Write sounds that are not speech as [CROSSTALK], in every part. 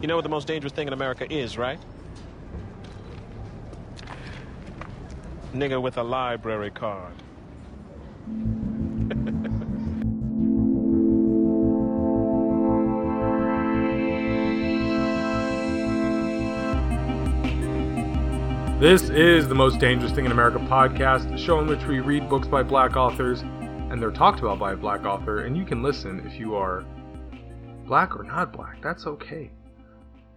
You know what the most dangerous thing in America is, right? Nigga with a library card. [LAUGHS] This is the Most Dangerous Thing in America podcast, a show in which we read books by black authors and they're talked about by a black author, and you can listen if you are black or not black. That's okay.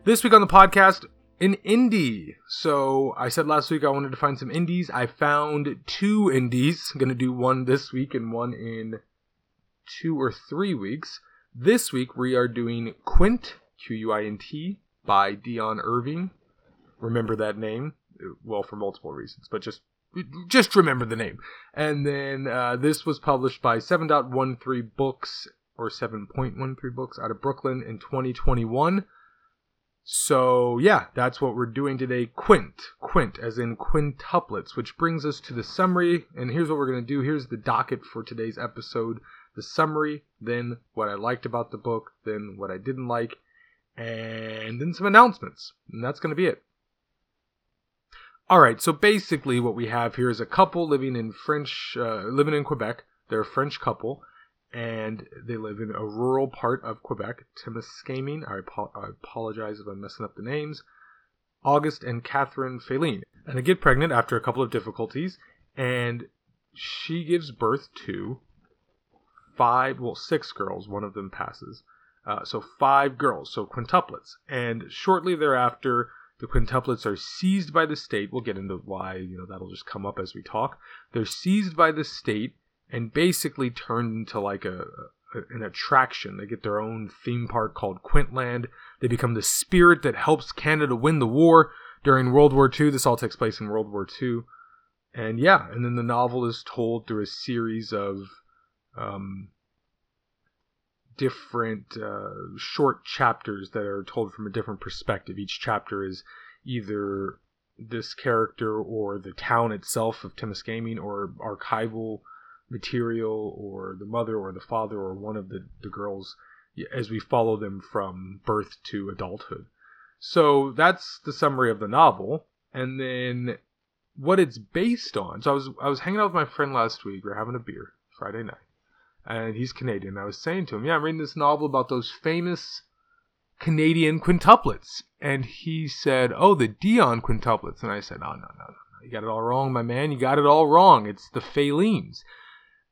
This week on the podcast, an indie. So I said last week I wanted to find some indies. I found two indies. I'm to do one this week and one in two or three weeks. This week we are doing Quint, Q U I N T, by Dionne Irving. Remember that name well for multiple reasons, but just just remember the name. And then uh, this was published by 7.13 Books or 7.13 Books out of Brooklyn in 2021. So yeah, that's what we're doing today. Quint, quint, as in quintuplets, which brings us to the summary. And here's what we're gonna do. Here's the docket for today's episode: the summary, then what I liked about the book, then what I didn't like, and then some announcements. And that's gonna be it. All right, so basically what we have here is a couple living in French, uh, living in Quebec. They're a French couple, and they live in a rural part of Quebec. Timiskaming. I, I apologize if I'm messing up the names. August and Catherine Feline, and they get pregnant after a couple of difficulties, and she gives birth to five, well, six girls. One of them passes, uh, so five girls, so quintuplets. And shortly thereafter, the quintuplets are seized by the state. We'll get into why, you know, that'll just come up as we talk. They're seized by the state and basically turned into like a, a an attraction. They get their own theme park called Quintland. They become the spirit that helps Canada win the war during World War II. This all takes place in World War II. And yeah, and then the novel is told through a series of um, different uh, short chapters that are told from a different perspective. Each chapter is either this character or the town itself of Timiskaming or archival material or the mother or the father or one of the, the girls as we follow them from birth to adulthood. So that's the summary of the novel. And then what it's based on. So I was I was hanging out with my friend last week. We are having a beer Friday night and he's Canadian. I was saying to him, "Yeah, I'm reading this novel about those famous Canadian quintuplets," and he said, "Oh, the Dionne quintuplets," and I said, "Oh, no, no, no, you got it all wrong, my man. You got it all wrong. It's the Felines."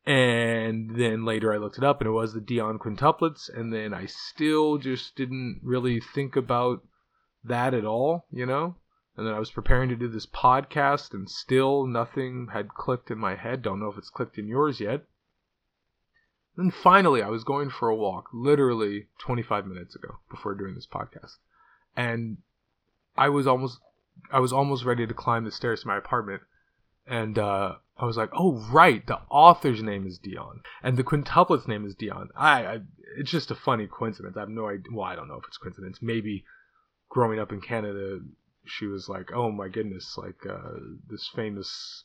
And then later I looked it up, and it was the Dionne quintuplets, and then I still just didn't really think about that at all, you know. And then I was preparing to do this podcast, and still nothing had clicked in my head. Don't know if it's clicked in yours yet. Then finally, I was going for a walk, literally 25 minutes ago, before doing this podcast, and I was almost, I was almost ready to climb the stairs to my apartment, and uh, I was like, "Oh, right, the author's name is Dionne, and the quintuplet's name is Dionne." I, I, it's just a funny coincidence. I have no idea. Well, I don't know if it's coincidence. Maybe growing up in Canada, she was like, "Oh my goodness, like uh, this famous."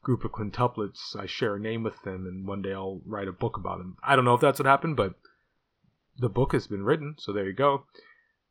group of quintuplets. I share a name with them, and one day I'll write a book about them. I don't know if that's what happened, but the book has been written, so there you go.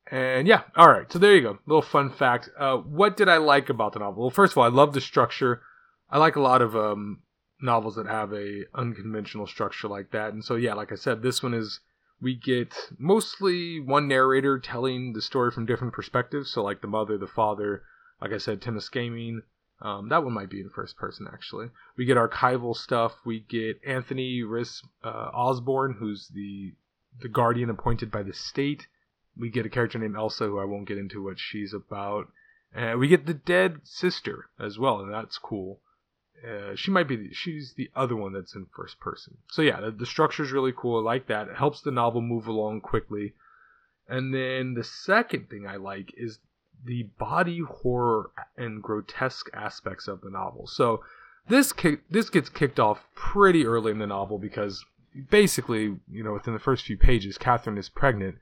And yeah, all right, so there you go. Little fun fact. Uh, what did I like about the novel? Well, first of all, I love the structure. I like a lot of um, novels that have a unconventional structure like that, and so yeah, like I said, this one is we get mostly one narrator telling the story from different perspectives. So like the mother, the father, like I said, Timiskaming, um, that one might be in first person, actually. We get archival stuff. We get Anthony Rhys uh, Osborne, who's the the guardian appointed by the state. We get a character named Elsa, who I won't get into what she's about. And we get the dead sister as well, and that's cool. Uh, she might be she's the other one that's in first person. So yeah, the, the structure is really cool. I like that. It helps the novel move along quickly. And then the second thing I like is the body horror and grotesque aspects of the novel. So this ki- this gets kicked off pretty early in the novel because basically, you know, within the first few pages, Catherine is pregnant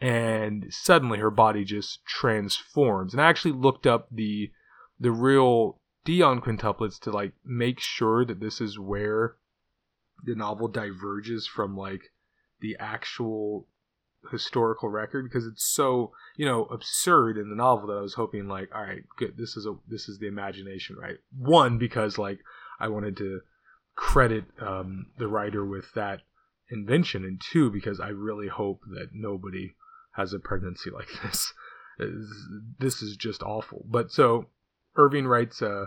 and suddenly her body just transforms. And I actually looked up the the real Dionne quintuplets to like make sure that this is where the novel diverges from like the actual historical record because it's so you know absurd in the novel that I was hoping like all right good this is a this is the imagination right? One because like I wanted to credit um, the writer with that invention and two because I really hope that nobody has a pregnancy [LAUGHS] like this. This is just awful. But so Irving writes uh,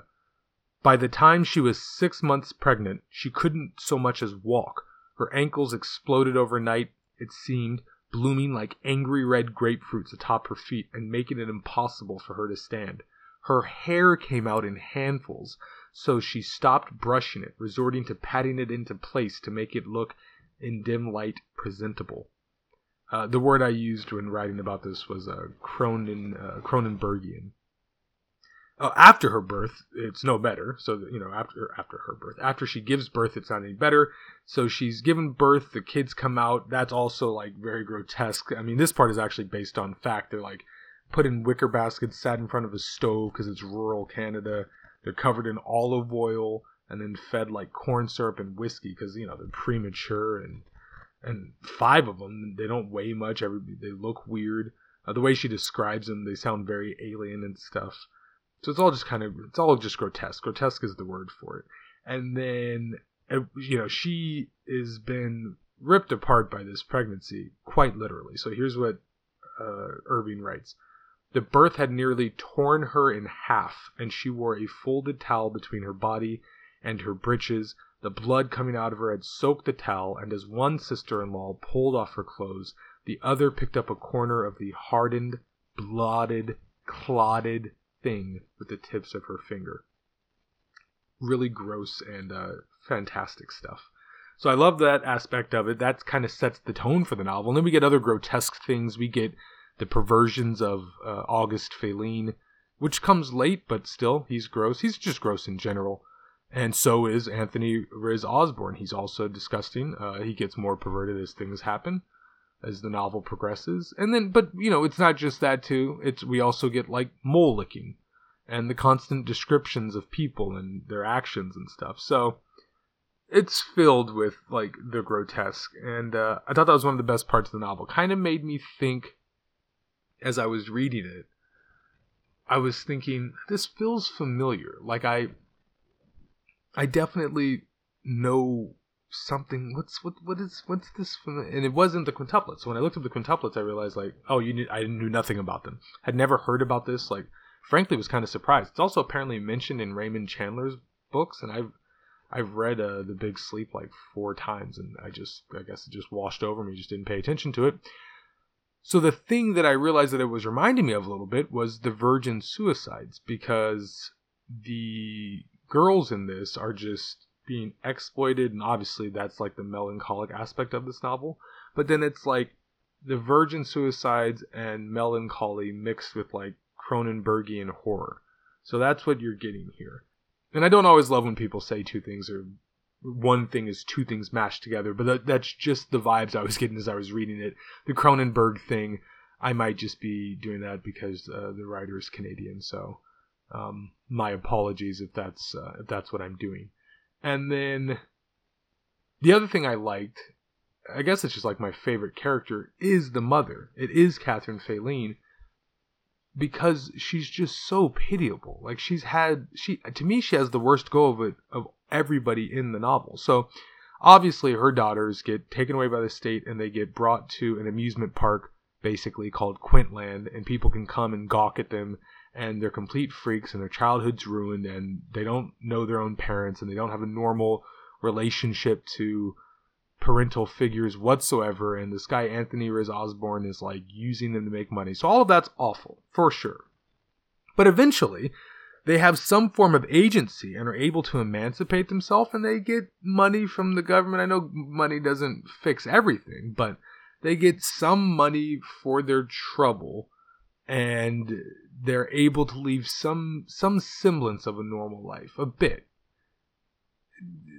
by the time she was six months pregnant she couldn't so much as walk her ankles exploded overnight it seemed blooming like angry red grapefruits atop her feet and making it impossible for her to stand. Her hair came out in handfuls, so she stopped brushing it, resorting to patting it into place to make it look in dim light presentable. Uh, the word I used when writing about this was uh, Cronin, uh, Cronenbergian uh, after her birth, it's no better. So you know, after after her birth, after she gives birth, it's not any better. So she's given birth. The kids come out. That's also like very grotesque. I mean, this part is actually based on fact. They're like put in wicker baskets, sat in front of a stove because it's rural Canada. They're covered in olive oil and then fed like corn syrup and whiskey because you know they're premature and and five of them they don't weigh much. Every they look weird. Uh, the way she describes them, they sound very alien and stuff. So it's all just kind of it's all just grotesque. Grotesque is the word for it. And then you know she has been ripped apart by this pregnancy quite literally. So here's what uh, Irving writes. The birth had nearly torn her in half, and she wore a folded towel between her body and her breeches. The blood coming out of her had soaked the towel, and as one sister in law pulled off her clothes, the other picked up a corner of the hardened, blotted, clotted thing with the tips of her finger. Really gross and uh, fantastic stuff. So I love that aspect of it. That kind of sets the tone for the novel. And then we get other grotesque things. We get the perversions of uh, August Faline, which comes late, but still, he's gross. He's just gross in general. And so is Anthony Riz Osborne. He's also disgusting. Uh, he gets more perverted as things happen as the novel progresses. And then, but you know, it's not just that too. It's we also get like mole licking, and the constant descriptions of people and their actions and stuff. So it's filled with like the grotesque, and uh, I thought that was one of the best parts of the novel. Kind of made me think as I was reading it. I was thinking this feels familiar. Like I, I definitely know something. What's what? What is what's this? From, and it wasn't the quintuplets. So when I looked up the quintuplets, I realized like, oh, you knew, I knew nothing about them. Had never heard about this. Like, frankly, was kind of surprised. It's also apparently mentioned in Raymond Chandler's books, and I've I've read uh, The Big Sleep like four times, and I just I guess it just washed over me. Just didn't pay attention to it. So the thing that I realized that it was reminding me of a little bit was the virgin suicides because the girls in this are just being exploited, and obviously that's like the melancholic aspect of this novel. But then it's like the virgin suicides and melancholy mixed with like Cronenbergian horror. So that's what you're getting here. And I don't always love when people say two things or one thing is two things mashed together, but that, that's just the vibes I was getting as I was reading it. The Cronenberg thing, I might just be doing that because uh, the writer is Canadian, so um, my apologies if that's uh, if that's what I'm doing. And then the other thing I liked, I guess it's just like my favorite character, is the mother. It is Catherine Faline because she's just so pitiable. Like she's had she to me she has the worst go of it of everybody in the novel. So obviously her daughters get taken away by the state and they get brought to an amusement park basically called Quintland and people can come and gawk at them and they're complete freaks and their childhood's ruined and they don't know their own parents and they don't have a normal relationship to parental figures whatsoever and this guy Anthony Riz Osborne is like using them to make money. So all of that's awful for sure. But eventually they have some form of agency and are able to emancipate themselves and they get money from the government. I know money doesn't fix everything, but they get some money for their trouble and they're able to leave some some semblance of a normal life, a bit.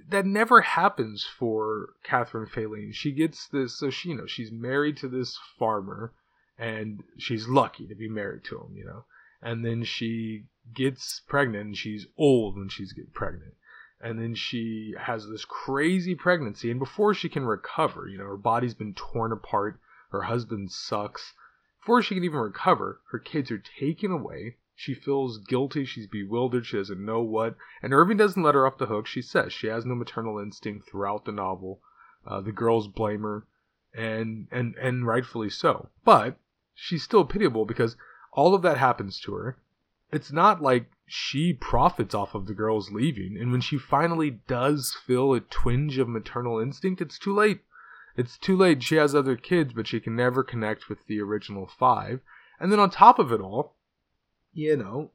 That never happens for Catherine Faline. She gets this, so she you know she's married to this farmer, and she's lucky to be married to him, you know. And then she gets pregnant, and she's old when she's get pregnant, and then she has this crazy pregnancy, and before she can recover, you know, her body's been torn apart Her husband sucks. Before she can even recover, her kids are taken away. She feels guilty. She's bewildered. She doesn't know what. And Irving doesn't let her off the hook. She says she has no maternal instinct throughout the novel. Uh, the girls blame her, and and and rightfully so. But she's still pitiable because all of that happens to her. It's not like she profits off of the girls leaving, and when she finally does feel a twinge of maternal instinct, it's too late. It's too late. She has other kids, but she can never connect with the original five. And then on top of it all, you know,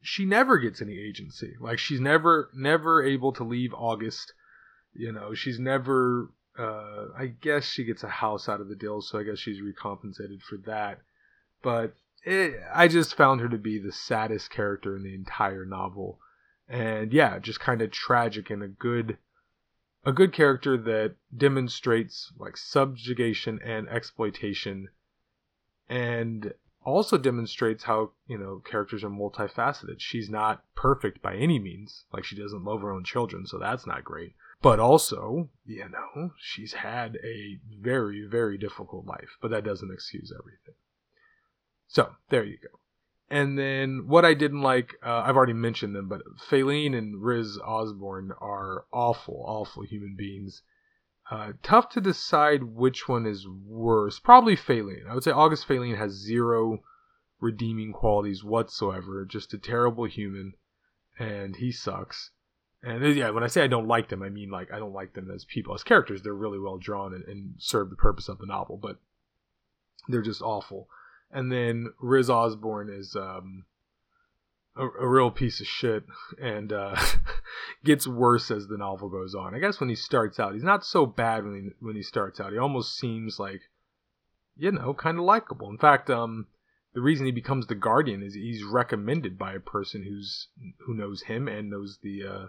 she never gets any agency. Like she's never never able to leave August. You know, she's never uh I guess she gets a house out of the deal, so I guess she's recompensated for that. But it, I just found her to be the saddest character in the entire novel. And yeah, just kind of tragic and a good a good character that demonstrates like subjugation and exploitation and also demonstrates how you know characters are multifaceted. She's not perfect by any means. Like she doesn't love her own children so that's not great. But also you know she's had a very very difficult life but that doesn't excuse everything. So there you go and then what I didn't like, uh, I've already mentioned them, but Faline and Riz Osborne are awful, awful human beings. Uh, tough to decide which one is worse. Probably Faline. I would say August Faline has zero redeeming qualities whatsoever. Just a terrible human, and he sucks. And uh, yeah, when I say I don't like them, I mean like I don't like them as people, as characters. They're really well drawn and, and serve the purpose of the novel, but they're just awful and then Riz Osborne is um, a, a, real piece of shit and uh, [LAUGHS] gets worse as the novel goes on. I guess when he starts out, he's not so bad when he when he starts out. He almost seems like, you know, kind of likable. In fact, um, the reason he becomes the guardian is he's recommended by a person who's who knows him and knows the uh,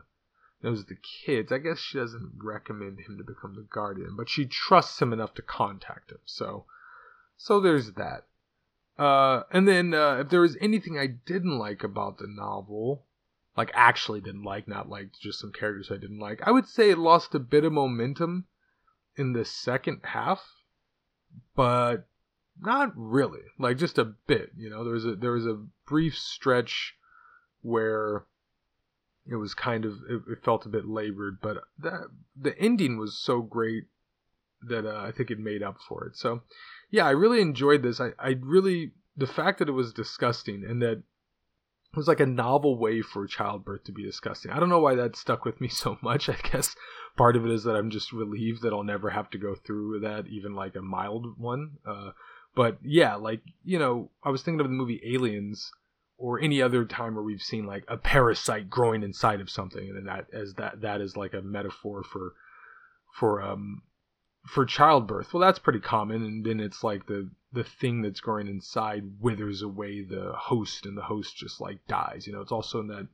knows the kids. I guess she doesn't recommend him to become the guardian, but she trusts him enough to contact him. So, so there's that. Uh, and then uh, if there was anything I didn't like about the novel, like actually didn't like, not like just some characters I didn't like, I would say it lost a bit of momentum in the second half, but not really. Like just a bit, you know. There was a there was a brief stretch where it was kind of it, it felt a bit labored, but that the ending was so great that uh, I think it made up for it. So yeah, I really enjoyed this. I, I really the fact that it was disgusting and that it was like a novel way for childbirth to be disgusting. I don't know why that stuck with me [LAUGHS] so much. I guess part of it is that I'm just relieved that I'll never have to go through that, even like a mild one. Uh, but yeah, like you know, I was thinking of the movie Aliens or any other time where we've seen like a parasite growing inside of something, and that as that that is like a metaphor for for um for childbirth. Well, that's pretty common, and then it's like the the thing that's growing inside withers away the host, and the host just like dies. You know, it's also in that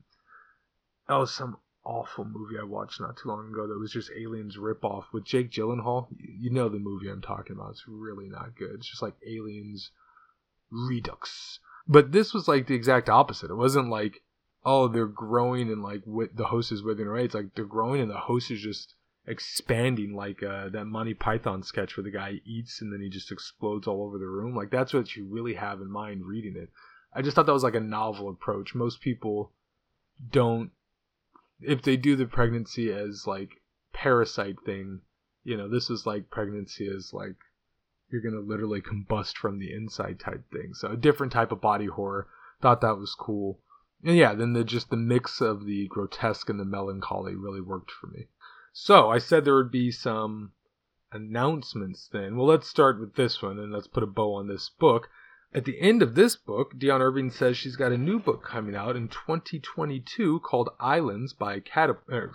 that was some awful movie I watched not too long ago that was just Aliens ripoff with Jake Gyllenhaal. You know the movie I'm talking about. It's really not good. It's just like Aliens Redux. But this was like the exact opposite. It wasn't like, oh, they're growing and like with the host is withering away. It's like they're growing and the host is just expanding like uh, that Monty Python sketch where the guy eats and then he just explodes all over the room. Like that's what you really have in mind reading it. I just thought that was like a novel approach. Most people don't if they do the pregnancy as like parasite thing, you know, this is like pregnancy as like you're gonna literally combust from the inside type thing. So a different type of body horror. Thought that was cool. And yeah, then the just the mix of the grotesque and the melancholy really worked for me. So I said there would be some announcements then. Well, let's start with this one and let's put a bow on this book. At the end of this book, Dionne Irving says she's got a new book coming out in 2022 called Islands by Catapult. Er,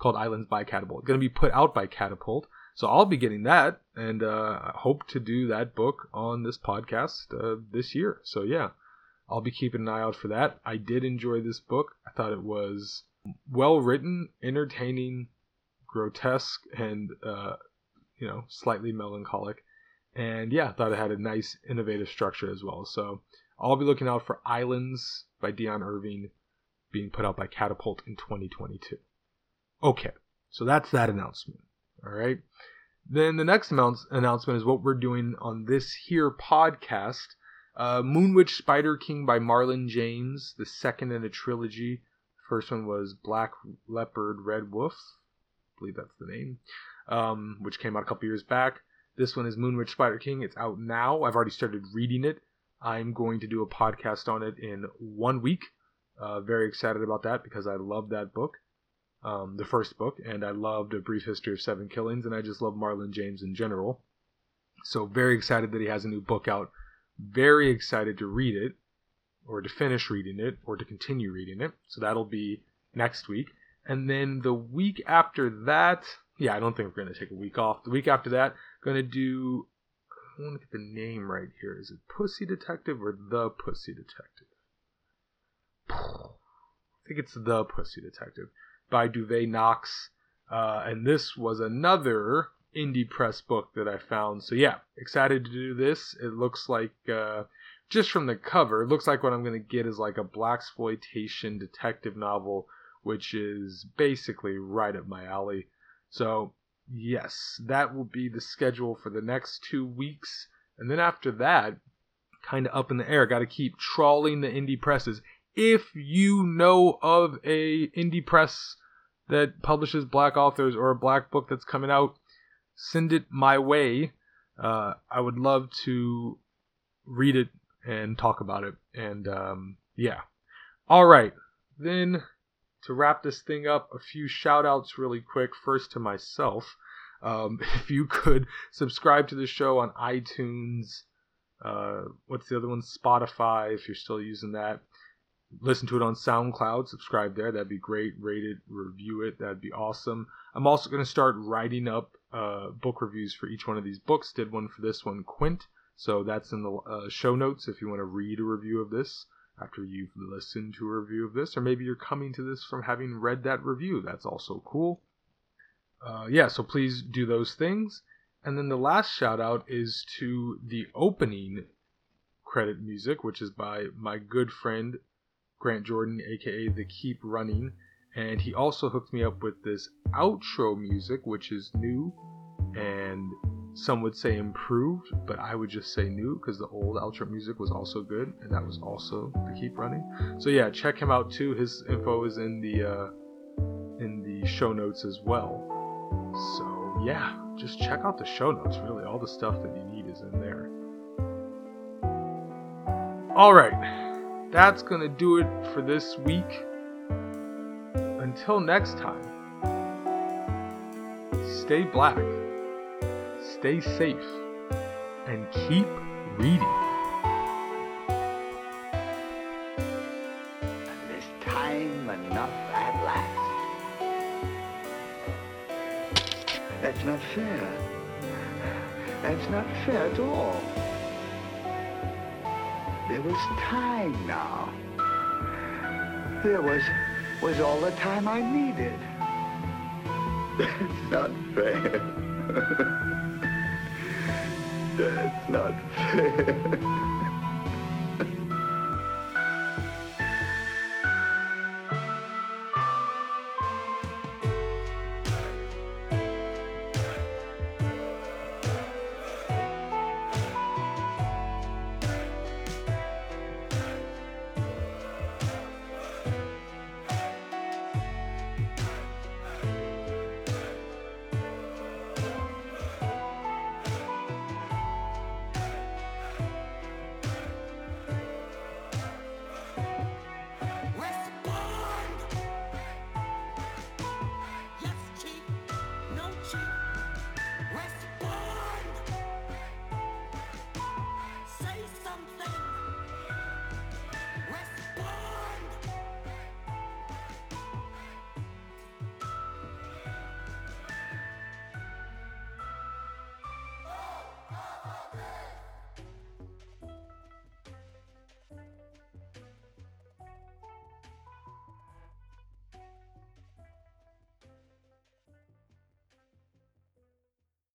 called Islands by Catapult. Going to be put out by Catapult. So I'll be getting that and uh, hope to do that book on this podcast uh, this year. So yeah, I'll be keeping an eye out for that. I did enjoy this book. I thought it was well written, entertaining, grotesque, and uh, you know slightly melancholic. And yeah, thought it had a nice, innovative structure as well. So I'll be looking out for Islands by Dionne Irving being put out by Catapult in 2022. Okay, so that's that announcement. All right. Then the next announce- announcement is what we're doing on this here podcast. Uh, Moonwitch Spider King by Marlon James, the second in a trilogy. First one was Black Leopard Red Wolf, I believe that's the name, um, which came out a couple years back. This one is Moonwitch Spider King. It's out now. I've already started reading it. I'm going to do a podcast on it in one week. Uh, very excited about that because I love that book, um, the first book, and I loved A Brief History of Seven Killings, and I just love Marlon James in general. So very excited that he has a new book out. Very excited to read it, or to finish reading it, or to continue reading it. So that'll be next week. And then the week after that, yeah, I don't think we're going to take a week off. The week after that, going to do I want to get the name right here. Is it Pussy Detective or The Pussy Detective? I think it's The Pussy Detective by Duvay Knox. Uh, and this was another indie press book that I found. So yeah, excited to do this. It looks like uh, just from the cover, it looks like what I'm to get is like a blaxploitation detective novel, which is basically right up my alley. So yes, that will be the schedule for the next two weeks, and then after that, kind of up in the air. Got to keep trawling the indie presses. If you know of a indie press that publishes black authors or a black book that's coming out, send it my way. Uh, I would love to read it and talk about it. And um, yeah. All right. Then to wrap this thing up, a few shout outs really quick. First to myself. Um, [LAUGHS] if you could subscribe to the show on iTunes, uh, what's the other one? Spotify, if you're still using that. Listen to it on SoundCloud, subscribe there. That'd be great. Rate it, review it. That'd be awesome. I'm also going to start writing up uh, book reviews for each one of these books. Did one for this one, Quint. So that's in the uh, show notes if you want to read a review of this after you've listened to a review of this, or maybe you're coming to this from having read that review. That's also cool. Uh, yeah, so please do those things. And then the last shout out is to the opening credit music, which is by my good friend Grant Jordan, aka The Keep Running. And he also hooked me up with this outro music, which is new and some would say improved, but I would just say new because the old outro music was also good, and that was also the keep running. So yeah, check him out too. His info is in the uh, in the show notes as well. So yeah, just check out the show notes. Really, all the stuff that you need is in there. All right, that's gonna do it for this week. Until next time, stay black stay safe, and keep reading. Time now. There was was all the time I needed. That's not fair. [LAUGHS] That's not fair.